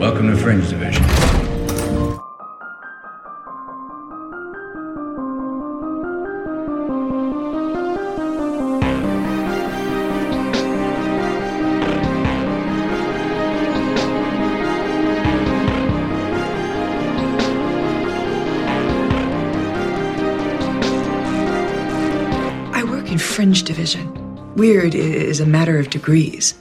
Welcome to Fringe Division. I work in Fringe Division. Weird is a matter of degrees.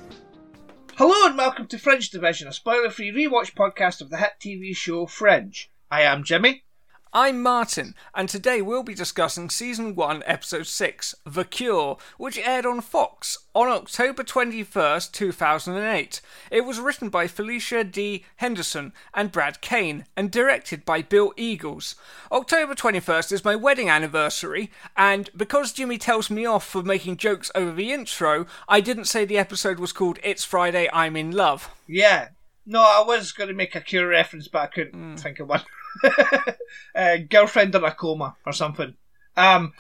To Fringe Division, a spoiler-free rewatch podcast of the hit TV show Fringe. I am Jimmy. I'm Martin, and today we'll be discussing Season 1, Episode 6, The Cure, which aired on Fox on October 21st, 2008. It was written by Felicia D. Henderson and Brad Kane, and directed by Bill Eagles. October 21st is my wedding anniversary, and because Jimmy tells me off for making jokes over the intro, I didn't say the episode was called It's Friday, I'm in Love. Yeah. No, I was going to make a Cure reference, but I couldn't hmm. think of one. uh, girlfriend in a coma or something. Um,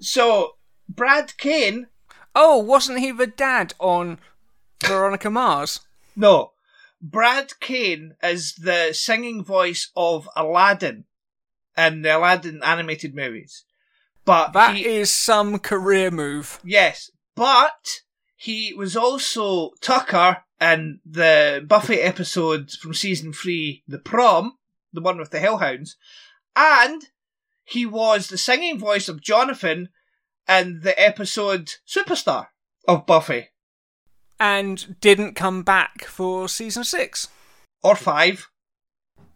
so Brad Kane. Oh, wasn't he the dad on Veronica Mars? No, Brad Kane is the singing voice of Aladdin in the Aladdin animated movies. But That he, is some career move. Yes, but he was also Tucker in the Buffy episode from season three, The Prom, the one with the Hellhounds, and he was the singing voice of Jonathan in the episode Superstar of Buffy, And didn't come back for season six. or five.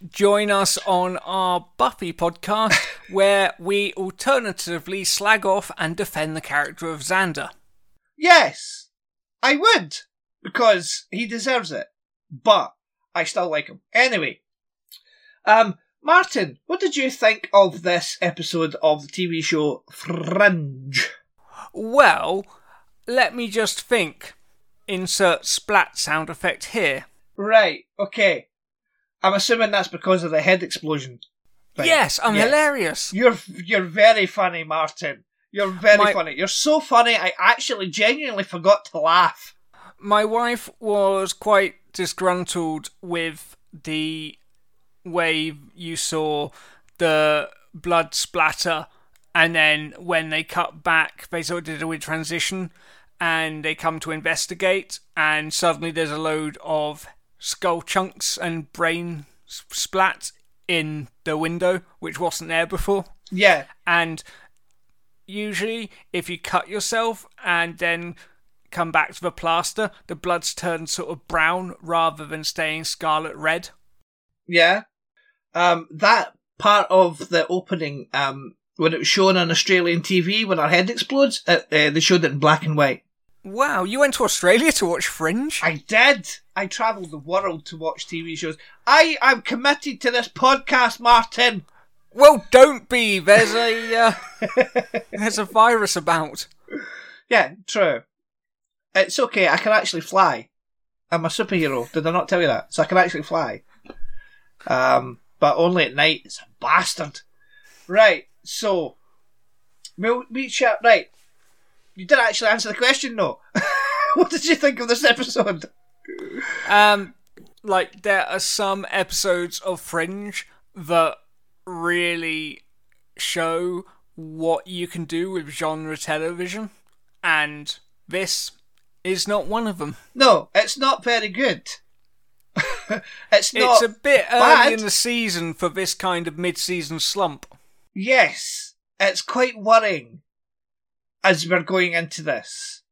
Join us on our Buffy podcast where we alternatively slag off and defend the character of Xander. Yes, I would, because he deserves it. But I still like him. Anyway, um, Martin, what did you think of this episode of the TV show Fringe? Well, let me just think. Insert splat sound effect here. Right, okay. I'm assuming that's because of the head explosion. thing. Yes, I'm Yes. hilarious. You're you're very funny, Martin. You're very My- funny. You're so funny. I actually genuinely forgot to laugh. My wife was quite disgruntled with the way you saw the blood splatter, and then when they cut back, they sort of did a weird transition, and they come to investigate, and suddenly there's a load of skull chunks and brain splat in the window, which wasn't there before. Yeah, And usually, if you cut yourself and then come back to the plaster, the blood's turned sort of brown rather than staying scarlet red. yeah. Um, that part of the opening, um, when it was shown on Australian TV when our head explodes, uh, uh, they showed it in black and white. Wow, you went to Australia to watch Fringe? I did. I travelled the world to watch TV shows. I am committed to this podcast, Martin. Well, don't be. There's a uh, there's a virus about. Yeah, true. It's okay. I can actually fly. I'm a superhero. Did I not tell you that? So I can actually fly. Um, but only at night. It's a bastard. Right. So, we'll we chat. Right. You did actually answer the question, though. what did you think of this episode? Um, like there are some episodes of Fringe that really show what you can do with genre television, and this is not one of them. No, it's not very good. it's not. It's a bit bad. early in the season for this kind of mid-season slump. Yes, it's quite worrying as we're going into this.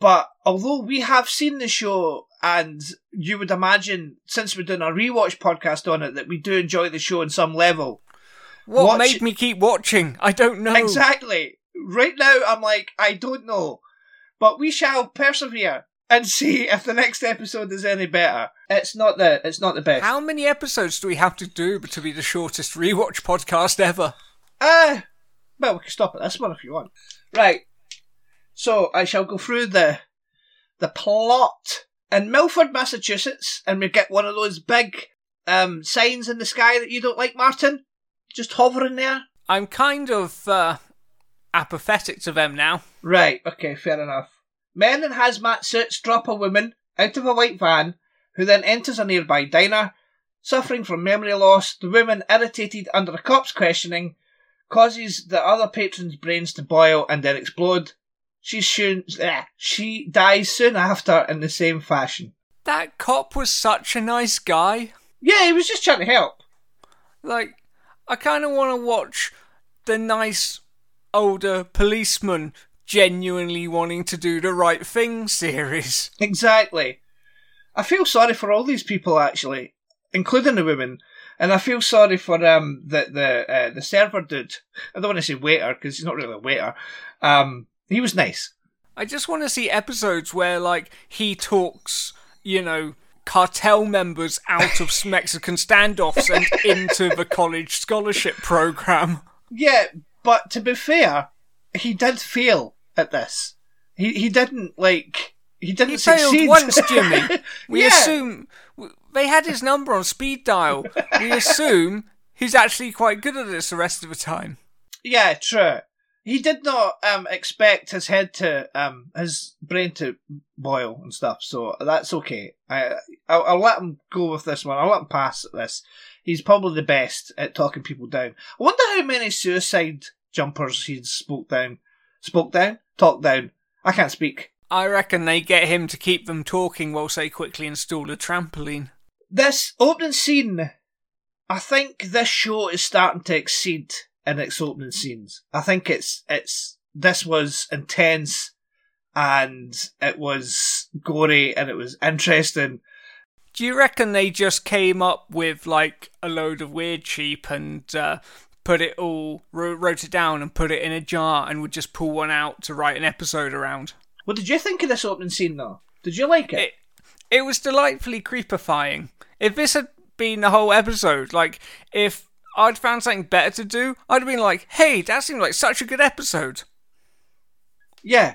But although we have seen the show, and you would imagine, since we're doing a rewatch podcast on it, that we do enjoy the show on some level. What Watch- made me keep watching? I don't know. Exactly. Right now, I'm like, I don't know. But we shall persevere and see if the next episode is any better. It's not the, it's not the best. How many episodes do we have to do to be the shortest rewatch podcast ever? Uh, well, we can stop at this one if you want. Right. So I shall go through the the plot in Milford, Massachusetts, and we get one of those big um signs in the sky that you don't like, Martin. Just hovering there. I'm kind of uh, apathetic to them now. Right. Okay. Fair enough. Men in hazmat suits drop a woman out of a white van who then enters a nearby diner. Suffering from memory loss, the woman, irritated under the cop's questioning, causes the other patron's brains to boil and then explode. She soon, eh, she dies soon after in the same fashion. That cop was such a nice guy. Yeah, he was just trying to help. Like, I kind of want to watch the nice older policeman genuinely wanting to do the right thing series. Exactly. I feel sorry for all these people actually, including the women, and I feel sorry for um the the uh, the server dude. I don't want to say waiter because he's not really a waiter. Um, he was nice. I just want to see episodes where, like, he talks, you know, cartel members out of Mexican standoffs and into the college scholarship program. Yeah, but to be fair, he did fail at this. He he didn't like he didn't He succeed. failed once, Jimmy. We Yeah. assume they had his number on speed dial. We assume he's actually quite good at this the rest of the time. Yeah, true. He did not um expect his head to um his brain to boil and stuff, so that's okay. I I'll, I'll let him go with this one. I'll let him pass at this. He's probably the best at talking people down. I wonder how many suicide jumpers he'd spoke down, spoke down, talked down. I can't speak. I reckon they get him to keep them talking whilst they quickly install a trampoline. This opening scene, I think this show is starting to exceed in its opening scenes. I think it's it's this was intense and it was gory and it was interesting. Do you reckon they just came up with like a load of weird sheep and uh, put it all, wrote, it down and put it in a jar and would just pull one out to write an episode around? What did you think of this opening scene though? Did you like it? It, it was delightfully creepifying. If this had been the whole episode, like if I'd found something better to do, I'd have been like, hey, that seemed like such a good episode. Yeah.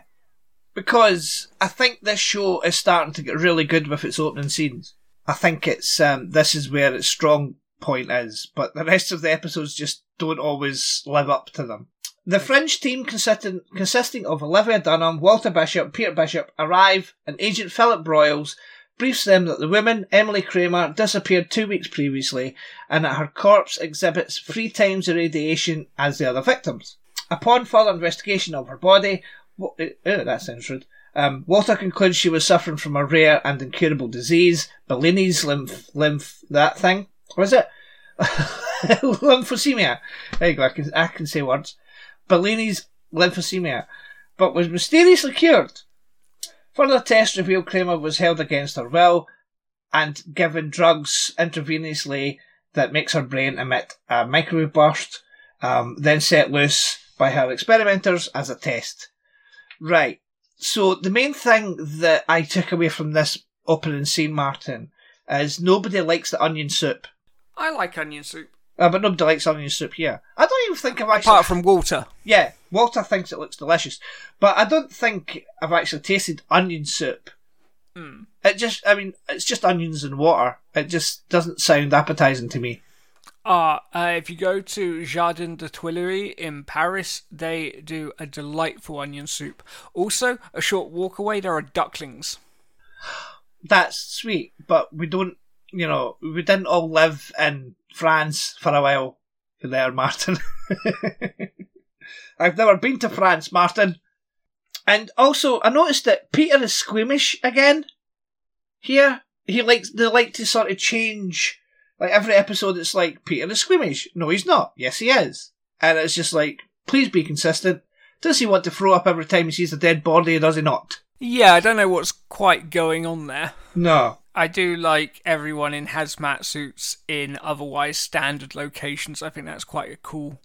Because I think this show is starting to get really good with its opening scenes. I think it's um this is where its strong point is, but the rest of the episodes just don't always live up to them. The Fringe team consisting consisting of Olivia Dunham, Walter Bishop, Peter Bishop arrive and Agent Philip Broyles briefs them that the woman, Emily Kramer, disappeared two weeks previously and that her corpse exhibits three times the radiation as the other victims. Upon further investigation of her body, uh, that sounds rude. Um, Walter concludes she was suffering from a rare and incurable disease, Bellini's lymph, lymph, that thing. What is it? Lymphosemia. There you go, I can, I can say words. Bellini's lymphosemia, but was mysteriously cured. Further tests revealed Kramer was held against her will and given drugs intravenously that makes her brain emit a microwave burst, um, then set loose by her experimenters as a test. Right. So the main thing that I took away from this opening scene, Martin, is nobody likes the onion soup. I like onion soup. Uh, but nobody likes onion soup here. I don't even think I've actually. Apart from Walter. Yeah, Walter thinks it looks delicious, but I don't think I've actually tasted onion soup. Hmm. It just, I mean, it's just onions and water. It just doesn't sound appetizing to me. Uh, uh, if you go to Jardin de Tuileries in Paris, they do a delightful onion soup. Also, a short walk away, there are ducklings. That's sweet, but we don't, you know, we didn't all live in France for a while there, Martin. I've never been to France, Martin. And also, I noticed that Peter is squeamish again. Here, he likes they like to sort of change. Like every episode, it's like Peter is squeamish. No, he's not. Yes, he is. And it's just like, please be consistent. Does he want to throw up every time he sees a dead body, or does he not? Yeah, I don't know what's quite going on there. No. I do like everyone in hazmat suits in otherwise standard locations. I think that's quite a cool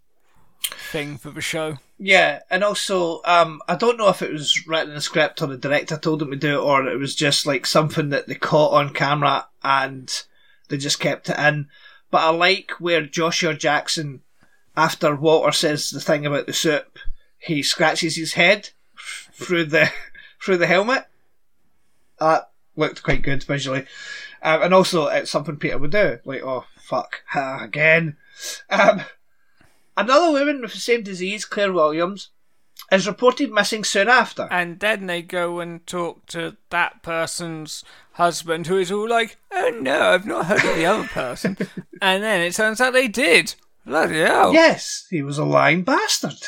thing for the show. Yeah, and also, um, I don't know if it was written in the script or the director told them to do it, or it was just like something that they caught on camera and they just kept it in. But I like where Joshua Jackson, after Walter says the thing about the soup, he scratches his head through the through the helmet. That looked quite good visually, um, and also it's something Peter would do. Like, oh fuck, ha, again. Um, Another woman with the same disease, Claire Williams, is reported missing soon after. And then they go and talk to that person's husband, who is all like, "Oh no, I've not heard of the other person." and then it turns out they did. Bloody hell! Yes, he was a lying bastard.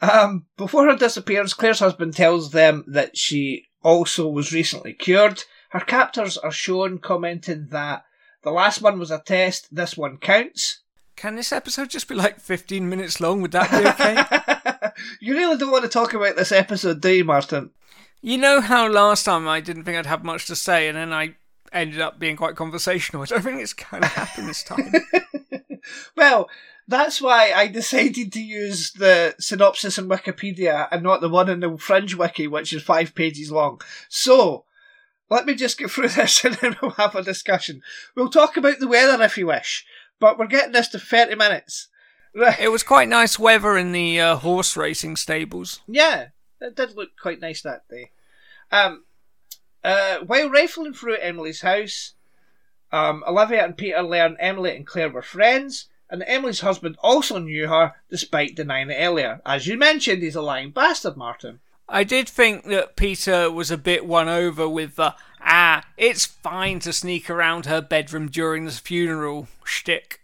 Um, before her disappearance, Claire's husband tells them that she also was recently cured. Her captors are shown commenting that the last one was a test, this one counts. Can this episode just be like 15 minutes long? Would that be okay? you really don't want to talk about this episode, do you, Martin? you know how last time I didn't think I'd have much to say, and then I ended up being quite conversational. I don't think it's kind of happened this time. Well, that's why I decided to use the synopsis in Wikipedia and not the one in the Fringe Wiki, which is five pages long. So, let me just get through this and then we'll have a discussion. We'll talk about the weather if you wish, but we're getting this to 30 minutes. Right. it was quite nice weather in the uh, horse racing stables. Yeah, it did look quite nice that day. Um, uh, while rifling through Emily's house, um, Olivia and Peter learn Emily and Claire were friends, and Emily's husband also knew her, despite denying it earlier. As you mentioned, he's a lying bastard, Martin. I did think that Peter was a bit won over with the ah, it's fine to sneak around her bedroom during this funeral shtick.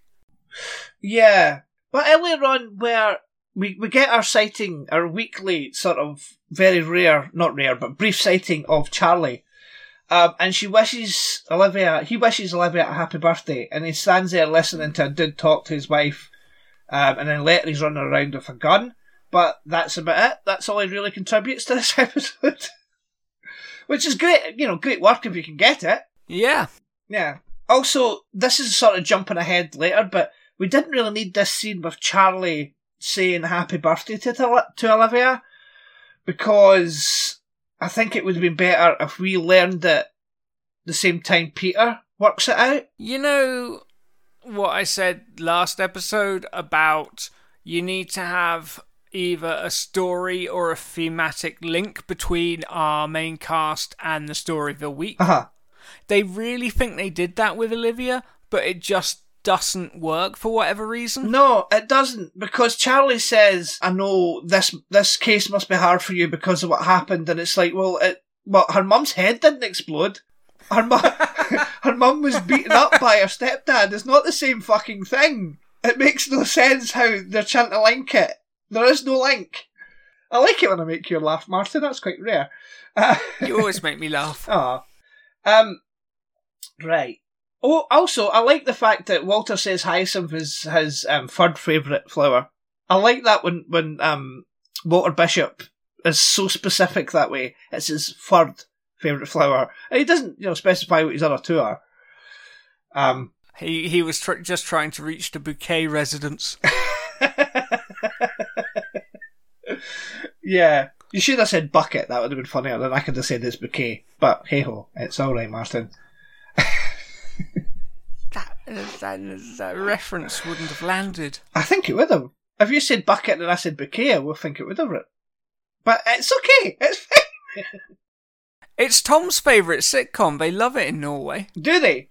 Yeah, but earlier on, where we, we get our sighting, our weekly sort of very rare, not rare, but brief sighting of Charlie. Um, and she wishes Olivia, he wishes Olivia a happy birthday, and he stands there listening to a dude talk to his wife, um, and then later he's running around with a gun. But that's about it. That's all he really contributes to this episode. Which is great, you know, great work if you can get it. Yeah. Yeah. Also, this is sort of jumping ahead later, but we didn't really need this scene with Charlie saying happy birthday to, to Olivia because I think it would have been better if we learned it the same time Peter works it out. You know what I said last episode about you need to have either a story or a thematic link between our main cast and the story of the week. Uh-huh. They really think they did that with Olivia, but it just doesn't work for whatever reason. No, it doesn't because Charlie says, "I know this this case must be hard for you because of what happened," and it's like, well, it well, her mum's head didn't explode. Her mum, her mum was beaten up by her stepdad. It's not the same fucking thing. It makes no sense how they're trying to link it. There is no link. I like it when I make you laugh, Martin. That's quite rare. Uh, You always make me laugh. Aw. Um, right. Oh, also, I like the fact that Walter says hyacinth is his um, third favourite flower. I like that when, when um, Walter Bishop is so specific that way. It's his third favourite flower. And he doesn't, you know, specify what his other two are. Um, He he was tr- just trying to reach the bouquet residence. yeah. You should have said bucket. That would have been funnier. Then I could have said it's bouquet. But hey ho, it's all right, Martin. That, that, that reference wouldn't have landed. I think it would have. If you said bucket and I said bouquet, I would think it would have. But it's okay. It's fine. It's Tom's favourite sitcom. They love it in Norway. Do they?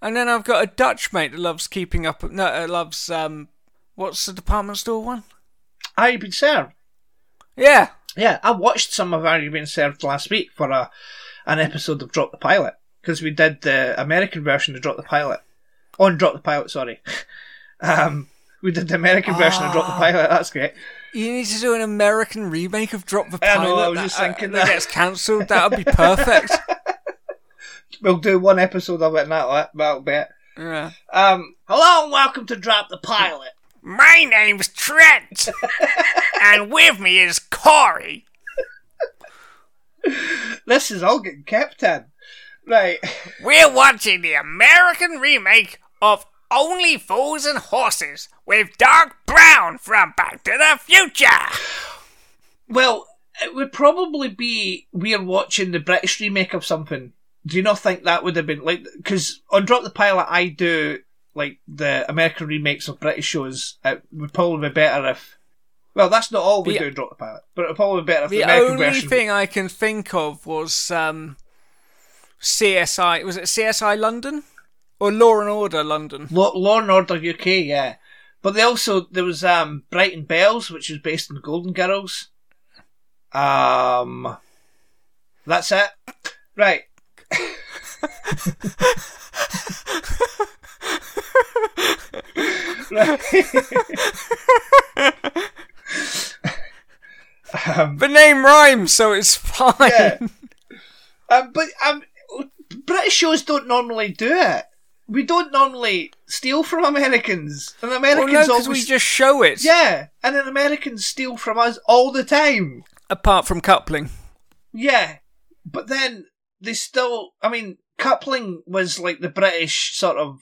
And then I've got a Dutch mate that loves keeping up. No, uh, loves um, what's the department store one? Are you been served? Yeah, Yeah, I watched some of Are You Being Served last week for a an episode of Drop the Pilot because we did the American version of Drop the Pilot on Drop the Pilot. Sorry, um, we did the American version of Drop the Pilot. That's great. you need to do an American remake of Drop the Pilot. I know, I was that, just thinking that that. gets cancelled. That would be perfect. We'll do one episode of it, and that'll, that'll be it. yeah. Um, hello and welcome to Drop the Pilot. My name's Trent, and with me is Corey. This is all getting kept in. Right. We're watching the American remake of Only Fools and Horses with Doc Brown from Back to the Future. Well, it would probably be we're watching the British remake of something. Do you not think that would have been like? Because on Drop the Pilot, I do like the American remakes of British shows. It would probably be better if. Well, that's not all we The- do in Drop the Pilot, but it would probably be better if the, The American only version. thing I can think of was um, CSI. Was it CSI London or Law and Order London? Law, Law and Order UK, yeah. But they also there was um, Brighton Belles, which was based on Golden Girls. Um, that's it. Right. um, The name rhymes, so it's fine. yeah. Um, but um, British shows don't normally do it. We don't normally steal from Americans, and Well, Americans no, always we just show it. yeah, and then Americans steal from us all the time. Apart from coupling. Yeah, but then they still. I mean, coupling was like the British sort of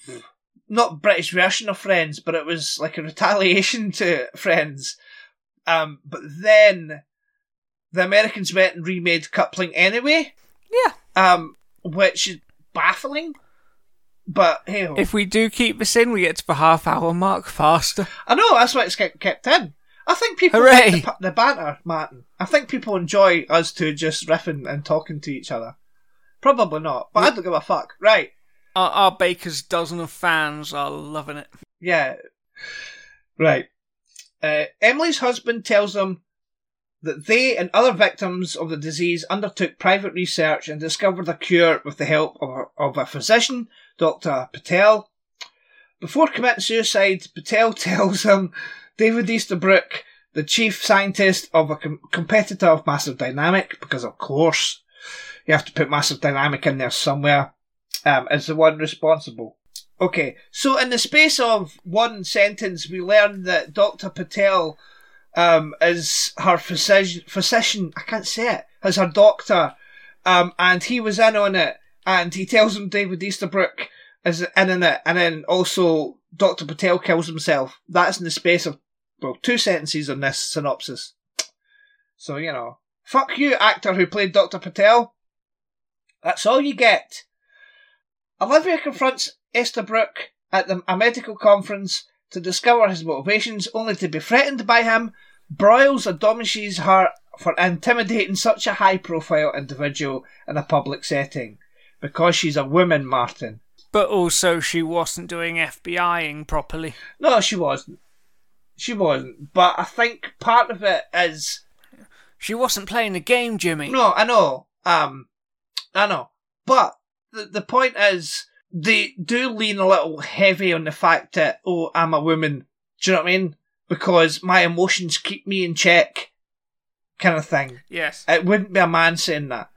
not British version of Friends, but it was like a retaliation to Friends. Um, but then the Americans went and remade coupling anyway. Yeah. Um, which is baffling. But hey, If we do keep this in, we get to the half hour mark faster. I know that's why it's kept kept in. I think people Hooray. like the, the banter, Martin. I think people enjoy us two just riffing and talking to each other. Probably not, but I don't give a fuck. Right? Our, our Baker's dozen of fans are loving it. Yeah. Right. Uh, Emily's husband tells them that they and other victims of the disease undertook private research and discovered a cure with the help of a, of a physician, Dr. Patel. Before committing suicide, Patel tells him David Easterbrook, the chief scientist of a com- competitor of Massive Dynamic, because of course you have to put Massive Dynamic in there somewhere, um, is the one responsible. Okay, so in the space of one sentence, we learn that Dr. Patel um, is her physician, physician, I can't say it, as her doctor, um, and he was in on it, and he tells him David Easterbrook is in on it, and then also Dr. Patel kills himself. That's in the space of, well, two sentences on this synopsis. So, you know, fuck you, actor who played Dr. Patel. That's all you get. Olivia confronts Estabrook at the, a medical conference to discover his motivations, only to be threatened by him. Broyles admonishes her for intimidating such a high profile individual in a public setting. Because she's a woman, Martin. But also, she wasn't doing FBIing properly. No, she wasn't. She wasn't. But I think part of it is She wasn't playing the game, Jimmy. No, I know. Um, I know. But the the point is, they do lean a little heavy on the fact that oh, I'm a woman. Do you know what I mean? Because my emotions keep me in check, kind of thing. Yes. It wouldn't be a man saying that,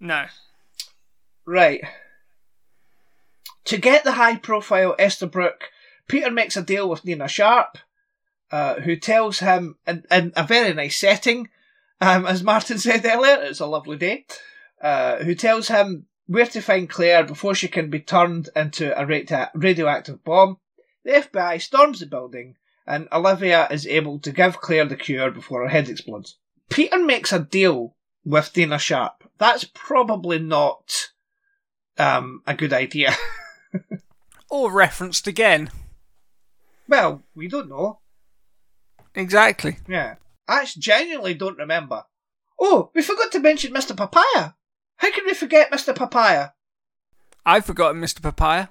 No. right? To get the high profile Estabrook, Peter makes a deal with Nina Sharp, uh, who tells him in, in a very nice setting, um, as Martin said earlier, it's a lovely day, uh, who tells him where to find Claire before she can be turned into a radioactive bomb. The FBI storms the building, and Olivia is able to give Claire the cure before her head explodes. Peter makes a deal with Dana Sharp. That's probably not um, a good idea. Or referenced again. well, we don't know. Exactly. Yeah. I genuinely don't remember. Oh, we forgot to mention Mr. Papaya. How can we forget Mr. Papaya? I've forgotten Mr. Papaya.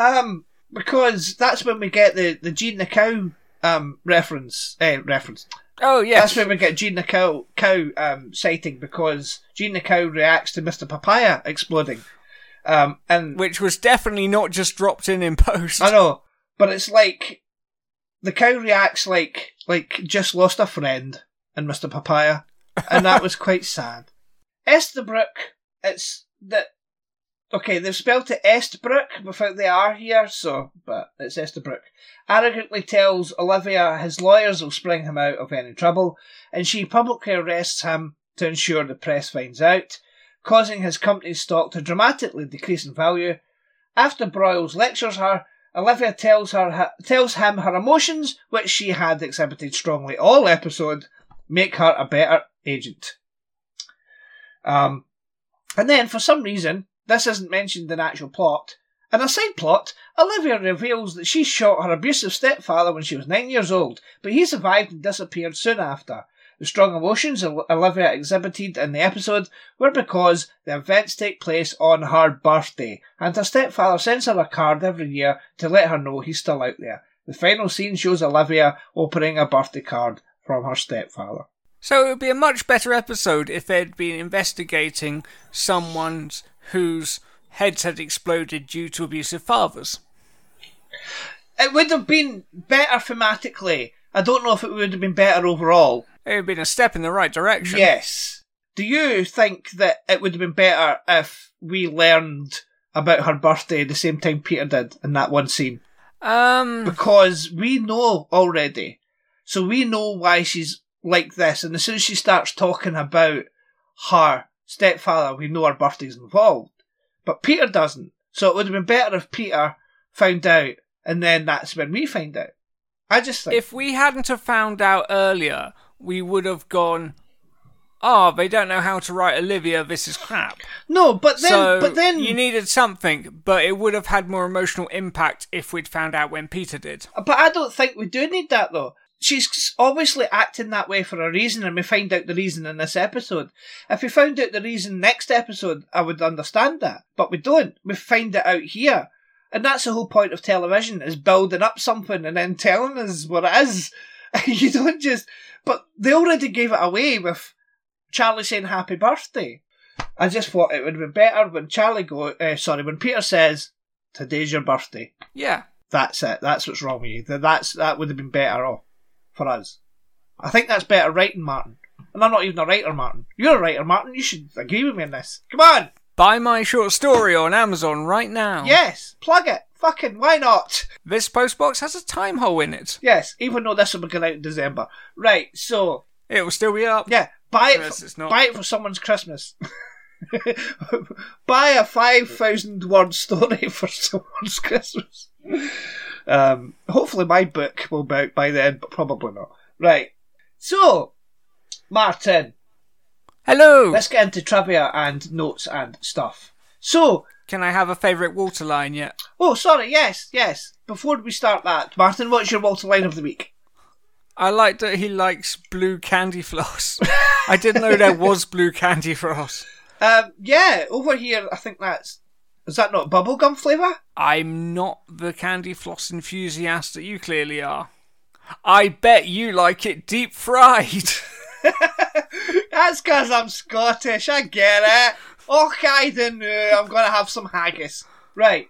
Um, because that's when we get the, the Gene the Cow um reference. Eh, reference. Oh, yes. That's when we get Gene the Cow cow um sighting because Gene the Cow reacts to Mr. Papaya exploding. Um, and Which was definitely not just dropped in in post. I know, but it's like the cow reacts like like just lost a friend in Mr. Papaya, and that was quite sad. Estabrook, it's that okay. They've spelled it Estbrook without the R here, so but it's Estabrook. Arrogantly tells Olivia his lawyers will spring him out of any trouble, and she publicly arrests him to ensure the press finds out, causing his company's stock to dramatically decrease in value. After Broyles lectures her, Olivia tells her tells him her emotions, which she had exhibited strongly all episode, make her a better agent. Um, and then for some reason, this isn't mentioned in actual plot. In a side plot, Olivia reveals that she shot her abusive stepfather when she was nine years old, but he survived and disappeared soon after. The strong emotions Olivia exhibited in the episode were because the events take place on her birthday, and her stepfather sends her a card every year to let her know he's still out there. The final scene shows Olivia opening a birthday card from her stepfather. So it would be a much better episode if they'd been investigating someone whose heads had exploded due to abusive fathers. It would have been better thematically. I don't know if it would have been better overall. It would have been a step in the right direction. Yes. Do you think that it would have been better if we learned about her birthday the same time Peter did in that one scene? Um. Because we know already. So we know why she's like this. And as soon as she starts talking about her stepfather, we know her birthday's involved. But Peter doesn't. So it would have been better if Peter found out and then that's when we find out. I just think. If we hadn't have found out earlier, we would have gone, oh, they don't know how to write Olivia, this is crap. no, but then, so but then, you needed something, but it would have had more emotional impact if we'd found out when Peter did. but I don't think we do need that though. She's obviously acting that way for a reason, and we find out the reason in this episode. If we found out the reason next episode, I would understand that. But we don't. We find it out here. And that's the whole point of television, is building up something and then telling us what it is. you don't just, but they already gave it away with Charlie saying happy birthday. I just thought it would have been better when Charlie go, uh, sorry, when Peter says, today's your birthday. Yeah. That's it. That's what's wrong with you. That that's that would have been better off for us. I think that's better writing, Martin. And I'm not even a writer, Martin. You're a writer, Martin. You should agree with me on this. Come on. Buy my short story on Amazon right now. Yes. Plug it. Fucking why not? This postbox has a time hole in it. Yes. Even though this will be going out in December. Right. So It will still be up. yeah, buy it. Yes, for, not. Buy it for someone's Christmas. buy a five thousand word story for someone's Christmas. Um, hopefully, my book will be out by then, but probably not. Right. So, Martin, Hello. let's get into trivia and notes and stuff. So, Can I have a favourite Walter line yet? oh, sorry, yes, yes. Before we start that, Martin, what's your Walter line of the week? I like that he likes blue candy floss. I didn't know there was blue candy floss. Um, yeah, over here, I think that's. Is that not bubblegum flavour? I'm not the candy floss enthusiast that you clearly are. I bet you like it deep fried. That's because I'm Scottish, I get it. Okay, then uh, I'm going to have some haggis. Right.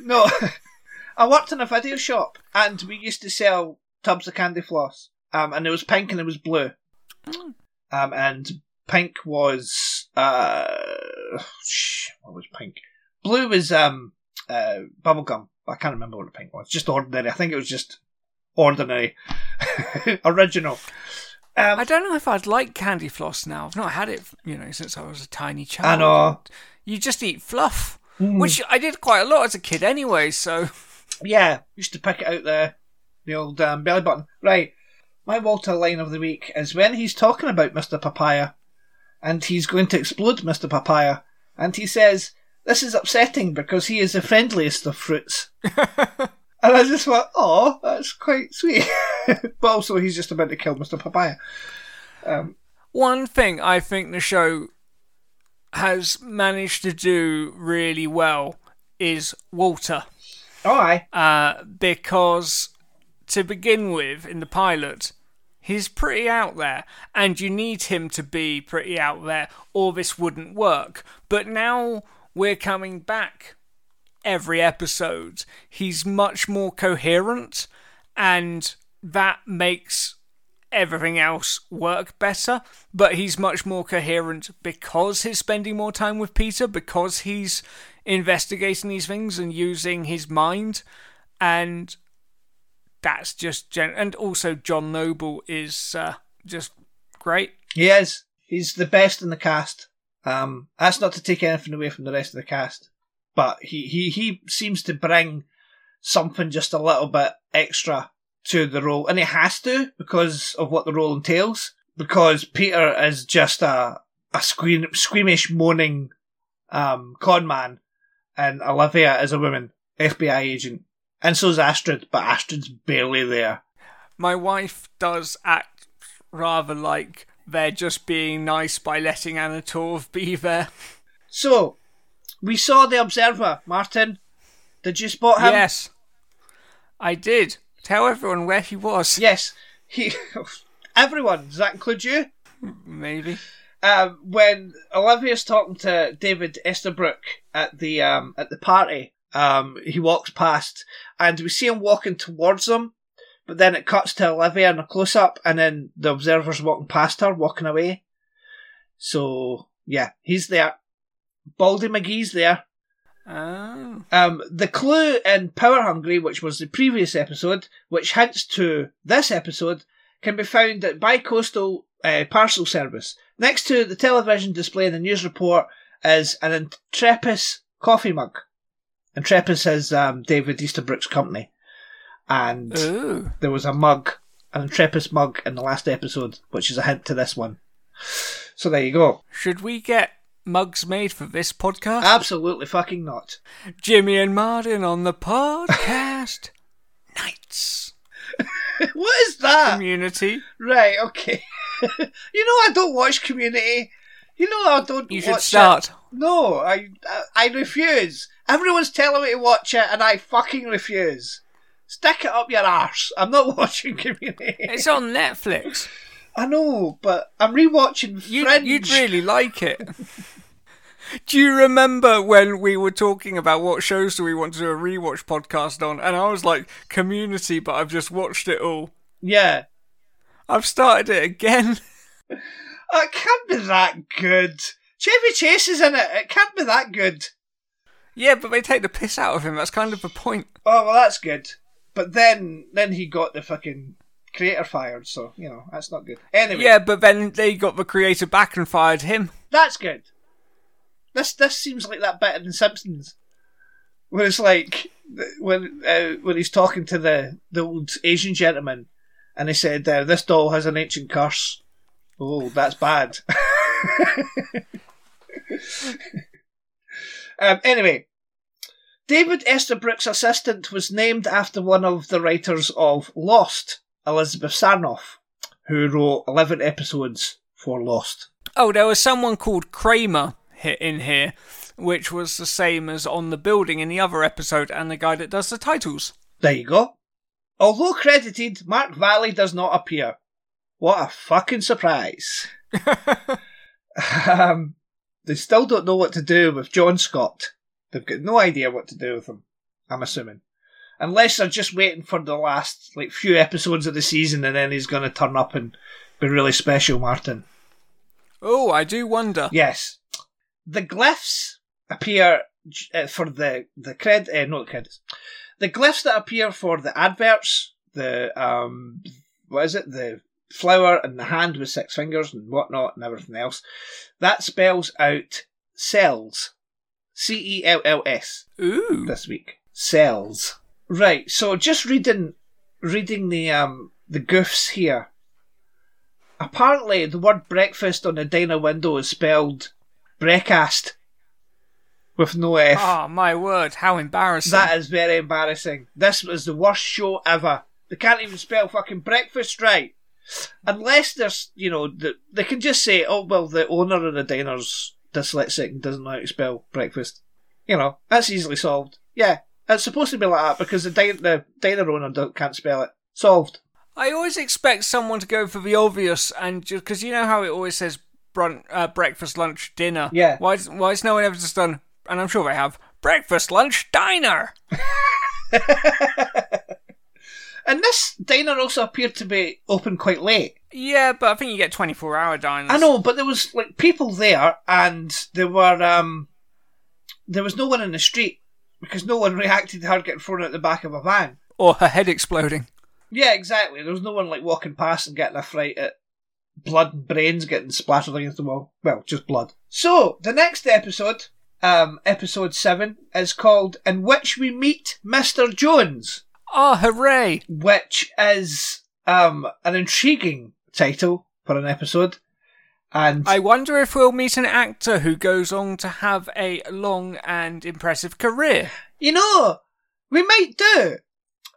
No, I worked in a video shop and we used to sell tubs of candy floss. Um, and it was pink and it was blue. Um, and pink was, uh, what was pink? Blue was, um, uh, bubblegum. I can't remember what the pink was. Just ordinary. I think it was just ordinary. Original. Um, I don't know if I'd like candy floss now. I've not had it, you know, since I was a tiny child. I know. You just eat fluff, which I did quite a lot as a kid anyway, so. Yeah, used to pick it out there, the old um, belly button. Right. My Walter line of the week is when he's talking about Mr. Papaya and he's going to explode Mr. Papaya and he says, This is upsetting because he is the friendliest of fruits. and I just went, Oh, that's quite sweet. but also he's just about to kill Mr. Papaya. Um, One thing I think the show has managed to do really well is Walter. oh aye. uh, because to begin with, in the pilot, he's pretty out there, and you need him to be pretty out there, or this wouldn't work. But now we're coming back every episode. He's much more coherent, and that makes everything else work better. But he's much more coherent because he's spending more time with Peter, because he's investigating these things and using his mind. And that's just gen- and also John Noble is uh, just great. He is. He's the best in the cast. Um, that's not to take anything away from the rest of the cast, but he, he, he seems to bring something just a little bit extra to the role, and he has to because of what the role entails. Because Peter is just a a squeam, squeamish, moaning um, con man, and Olivia is a woman, FBI agent, and so is Astrid, but Astrid's barely there. My wife does act rather like they're just being nice by letting Anna Torv be there. So, we saw the Observer, Martin. Did you spot him? Yes. I did. Tell everyone where he was. Yes, he. Everyone, does that include you? Maybe. Um, when Olivia's talking to David Estabrook at the um, at the party, um, he walks past, and we see him walking towards them. But then it cuts to Olivia in a close up, and then the observer's walking past her, walking away. So yeah, he's there. Baldy McGee's there. Oh. Um, the clue in Power Hungry, which was the previous episode, which hints to this episode, can be found at Bicoastal uh, Parcel Service. Next to the television display in the news report is an Intrepus coffee mug. Intrepus is um, David Easterbrook's company. And Ooh. there was a mug, an Intrepus mug in the last episode, which is a hint to this one. So there you go. Should we get mugs made for this podcast? Absolutely fucking not. Jimmy and Martin on the podcast. Nights. what is that? Community. Right, okay. you know I don't watch Community. You know I don't You watch should start. It. No, I, I I refuse. Everyone's telling me to watch it and I fucking refuse. Stick it up your arse. I'm not watching Community. It's on Netflix. I know, but I'm rewatching You, Fringe. you'd really like it. Do you remember when we were talking about what shows do we want to do a rewatch podcast on? And I was like, Community, but I've just watched it all. Yeah. I've started it again. It can't be that good. Chevy Chase is in it. It can't be that good. Yeah, but they take the piss out of him. That's kind of the point. Oh well, that's good. But then, then he got the fucking creator fired, so you know that's not good. Anyway, Yeah, but then they got the creator back and fired him. that's good. This this seems like that better than Simpsons, where it's like when uh, when he's talking to the the old Asian gentleman, and he said, uh, "This doll has an ancient curse." Oh, that's bad. um, anyway, David Estabrook's assistant was named after one of the writers of Lost, Elizabeth Sarnoff, who wrote 11 episodes for Lost. Oh, there was someone called Kramer hit in here, which was the same as on the building in the other episode, and the guy that does the titles. There you go. Although credited, Mark Valley does not appear. What a fucking surprise. um, they still don't know what to do with John Scott. They've got no idea what to do with them, I'm assuming. Unless they're just waiting for the last like few episodes of the season and then he's going to turn up and be really special, Martin. Oh, I do wonder. Yes. The glyphs appear uh, for the the cred uh, not the credits. The glyphs that appear for the adverts, the um, what is it? The flower and the hand with six fingers and whatnot and everything else. That spells out cells. C E L L S Ooh. this week. Cells. Right. So just reading reading the um the goofs here. Apparently, the word breakfast on the diner window is spelled breakfast with no F. Ah, my word, how embarrassing. That is very embarrassing. This was the worst show ever. They can't even spell fucking breakfast right. Unless there's, you know, the, they can just say, oh, well, the owner of the diner's dyslexic and doesn't know how to spell breakfast. You know, that's easily solved. Yeah, it's supposed to be like that because the, di- the diner owner don't, can't spell it. Solved. I always expect someone to go for the obvious, and just because you know how it always says brun- uh, breakfast, lunch, dinner. Yeah. Why? Is, why has no one ever just done? And I'm sure they have breakfast, lunch, diner. And this diner also appeared to be open quite late. Yeah, but I think you get 24 hour diners. I know, but there was like people there, and there were um, there was no one in the street because no one reacted to her getting thrown out the back of a van. Or her head exploding. Yeah, exactly. There was no one like walking past and getting a fright at blood and brains getting splattered against the wall. Well, just blood. So the next episode, um, episode seven, is called "In Which We Meet Mister Jones," Ah, hooray! which is um an intriguing title for an episode. And I wonder if we'll meet an actor who goes on to have a long and impressive career. You know, we might do.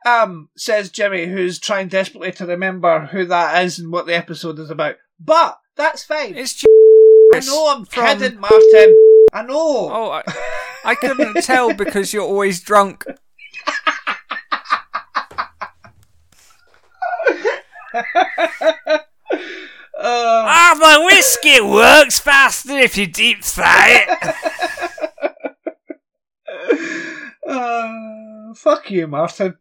Um, says Jimmy, who's trying desperately to remember who that is and what the episode is about. But that's fine. It's I know I'm from- kidding, Martin. I know. Oh, I, I couldn't tell because you're always drunk. Uh, Ah, my whiskey works faster if you deep fry it. uh, fuck you, Martin.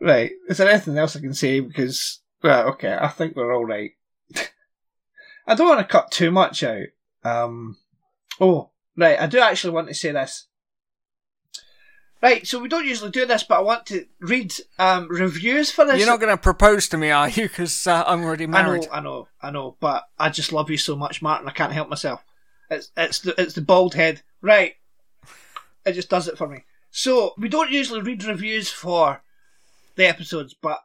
right, is there anything else I can say? Because, well, okay, I think we're all right. I don't want to cut too much out. Um, oh, right, I do actually want to say this. Right, so we don't usually do this, but I want to read um, reviews for this. You're not going to propose to me, are you? Because uh, I'm already I married. know, I know, I know, but I just love you so much, Martin. I can't help myself. It's it's the it's the bald head, right? It just does it for me. So we don't usually read reviews for the episodes, but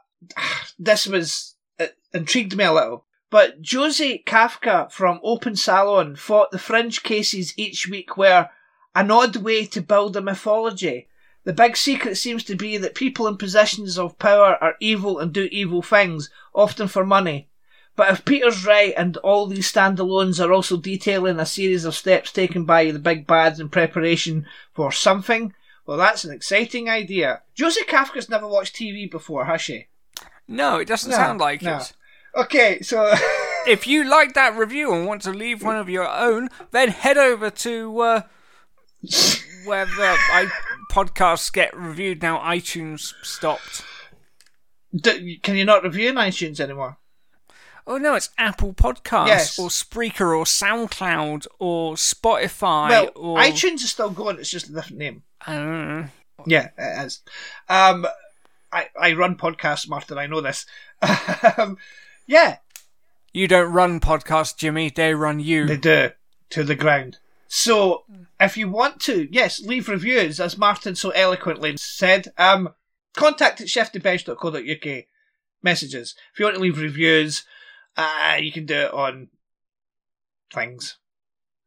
this was it intrigued me a little. But Josie Kafka from Open Salon thought the fringe cases each week were an odd way to build a mythology. The big secret seems to be that people in positions of power are evil and do evil things, often for money. But if Peter's right and all these standalones are also detailing a series of steps taken by the big bads in preparation for something, well, that's an exciting idea. Josie Kafka's never watched TV before, has she? No, it doesn't No, sound like no. it. Okay, so If you like that review and want to leave one of your own, then head over to uh, where the I, podcasts get reviewed now. iTunes stopped. D- can you not review in iTunes anymore? Oh no, it's Apple Podcasts Yes. or Spreaker or SoundCloud or Spotify well, or iTunes is still going. It's just a different name. I. Yeah, it is. Um, I I run podcasts, Martin. I know this. um, yeah, You don't run podcasts, Jimmy. They run you. They do to the ground. So, if you want to, yes, leave reviews, as Martin so eloquently said. Um, contact at chefdebench.co.uk. Messages. If you want to leave reviews, uh, you can do it on things.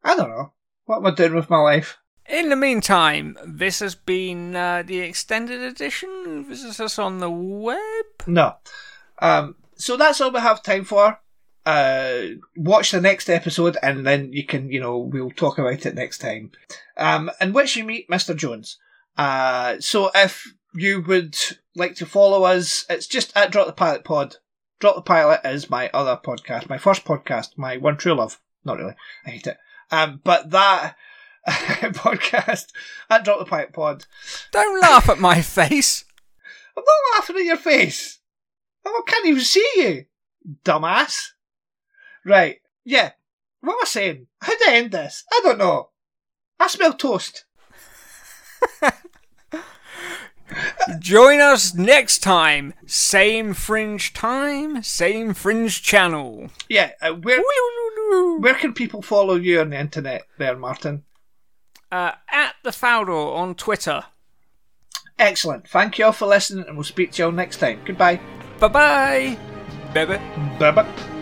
I don't know. What am I doing with my life? In the meantime, this has been uh, the extended edition. Visit us on the web. No. Um, so that's all we have time for. Uh, watch the next episode and then you can, you know, we'll talk about it next time. Um, in which you meet Mr. Jones. Uh, so if you would like to follow us, it's just at Drop the Pilot Pod. Drop the Pilot is my other podcast, my first podcast, my one true love. Not really. I hate it. Um, but that podcast at Drop the Pilot Pod. Don't laugh at my face. I'm not laughing at your face. I can't even see you, dumbass. Right, yeah. What am I saying? How do I end this? I don't know. I smell toast. Join us next time. Same fringe time, same fringe channel. Yeah, uh, where where can people follow you on the internet there, Martin? Uh, at the Fowler on Twitter. Excellent. Thank you all for listening, and we'll speak to you all next time. Goodbye. Bye bye. Baby. Bye bye.